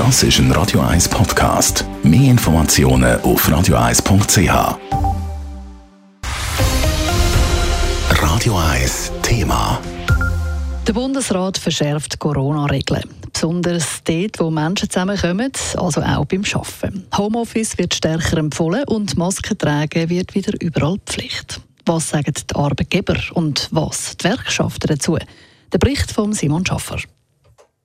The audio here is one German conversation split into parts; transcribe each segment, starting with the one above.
Das ist ein Radio 1 Podcast. Mehr Informationen auf radio1.ch. Radio 1 Thema. Der Bundesrat verschärft Corona-Regeln. Besonders dort, wo Menschen zusammenkommen, also auch beim Arbeiten. Homeoffice wird stärker empfohlen und Masken tragen wird wieder überall Pflicht. Was sagen die Arbeitgeber und was die Werkschaften dazu? Der Bericht von Simon Schaffer.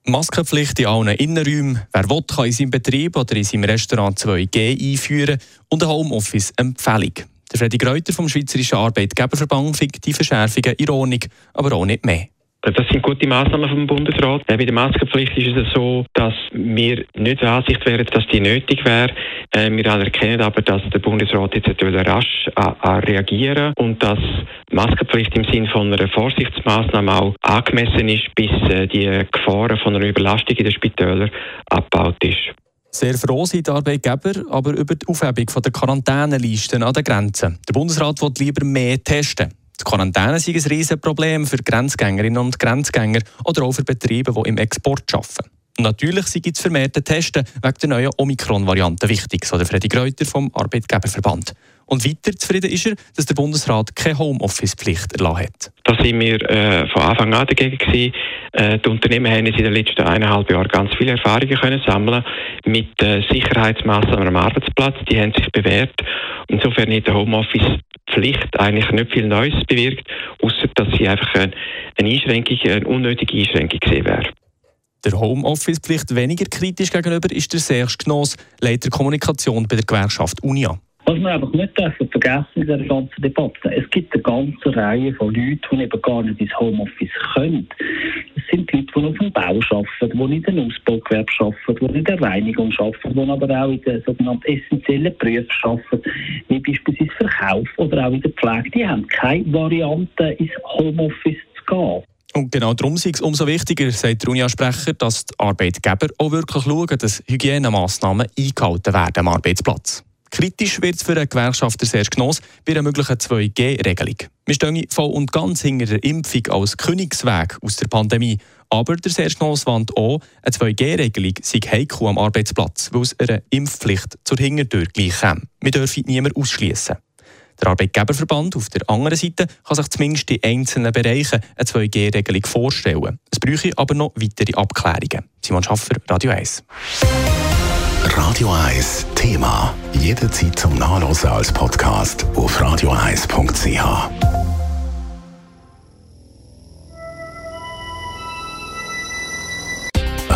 Maskenpflicht in allen Innenräumen. Wer will, kann in seinem Betrieb oder in seinem Restaurant 2G einführen und eine Homeoffice-Empfehlung. Der Freddy Greuter vom Schweizerischen Arbeitgeberverband findet die Verschärfungen Ordnung, aber auch nicht mehr. Das sind gute Maßnahmen vom Bundesrat. Bei der Maskenpflicht ist es so, dass wir nicht der Ansicht wären, dass die nötig wäre. Äh, wir alle erkennen aber, dass der Bundesrat jetzt rasch reagieren und dass Maskenpflicht im Sinne von einer Vorsichtsmaßnahme auch angemessen ist, bis äh, die Gefahren von einer Überlastung in den Spitälern abgebaut ist. Sehr froh sind die Arbeitgeber aber über die Aufhebung der Quarantänelisten an den Grenzen. Der Bundesrat will lieber mehr testen. Die Quarantäne ist ein Riesenproblem für Grenzgängerinnen und Grenzgänger oder auch für Betriebe, die im Export arbeiten. Natürlich sind das vermehrte Testen wegen der neuen Omikron-Variante wichtig, so der Freddy Greuter vom Arbeitgeberverband. Und weiter zufrieden ist er, dass der Bundesrat keine Homeoffice-Pflicht erlassen hat. Da sind wir äh, von Anfang an dagegen. Äh, die Unternehmen haben in den letzten eineinhalb Jahren ganz viele Erfahrungen können sammeln mit äh, Sicherheitsmaßnahmen am Arbeitsplatz. Die haben sich bewährt. Insofern hat der Homeoffice Pflicht eigentlich nicht viel Neues bewirkt, außer dass sie einfach eine, Einschränkung, eine unnötige Einschränkung gesehen wäre. Der Homeoffice-Pflicht weniger kritisch gegenüber ist der Serge Gnoss, Leiter Kommunikation bei der Gewerkschaft Unia. Was wir einfach nicht dürfen vergessen in dieser ganzen Debatte, es gibt eine ganze Reihe von Leuten, die eben gar nicht ins Homeoffice können. Es sind Leute, die auf dem Bau arbeiten, die in den Ausbaugewerbe arbeiten, die in der Reinigung arbeiten, die aber auch in den sogenannten essentiellen Berufen arbeiten, wie beispielsweise Verkauf oder auch in der Pflege. Die haben keine Variante, ins Homeoffice zu gehen. Und genau darum ist es umso wichtiger, sagt der Unia-Sprecher, dass die Arbeitgeber auch wirklich schauen, dass Hygienemaßnahmen eingehalten werden am Arbeitsplatz. Kritisch wird es für den Gewerkschafter Serge Gnoss bei einer möglichen 2G-Regelung. Wir stehen voll und ganz hinter der Impfung als Königsweg aus der Pandemie. Aber der Serge Gnoss warnt auch, eine 2G-Regelung sei heikel am Arbeitsplatz, weil es einer Impfpflicht zur Hintertür gleich käme. Wir dürfen niemanden ausschließen. Der Arbeitgeberverband auf der anderen Seite kann sich zumindest in einzelnen Bereichen eine 2G-Regelung vorstellen. Es bräuchte aber noch weitere Abklärungen. Simon Schaffer, Radio 1. Radio 1 Thema. Jederzeit zum Nachlesen als Podcast auf radio1.ch.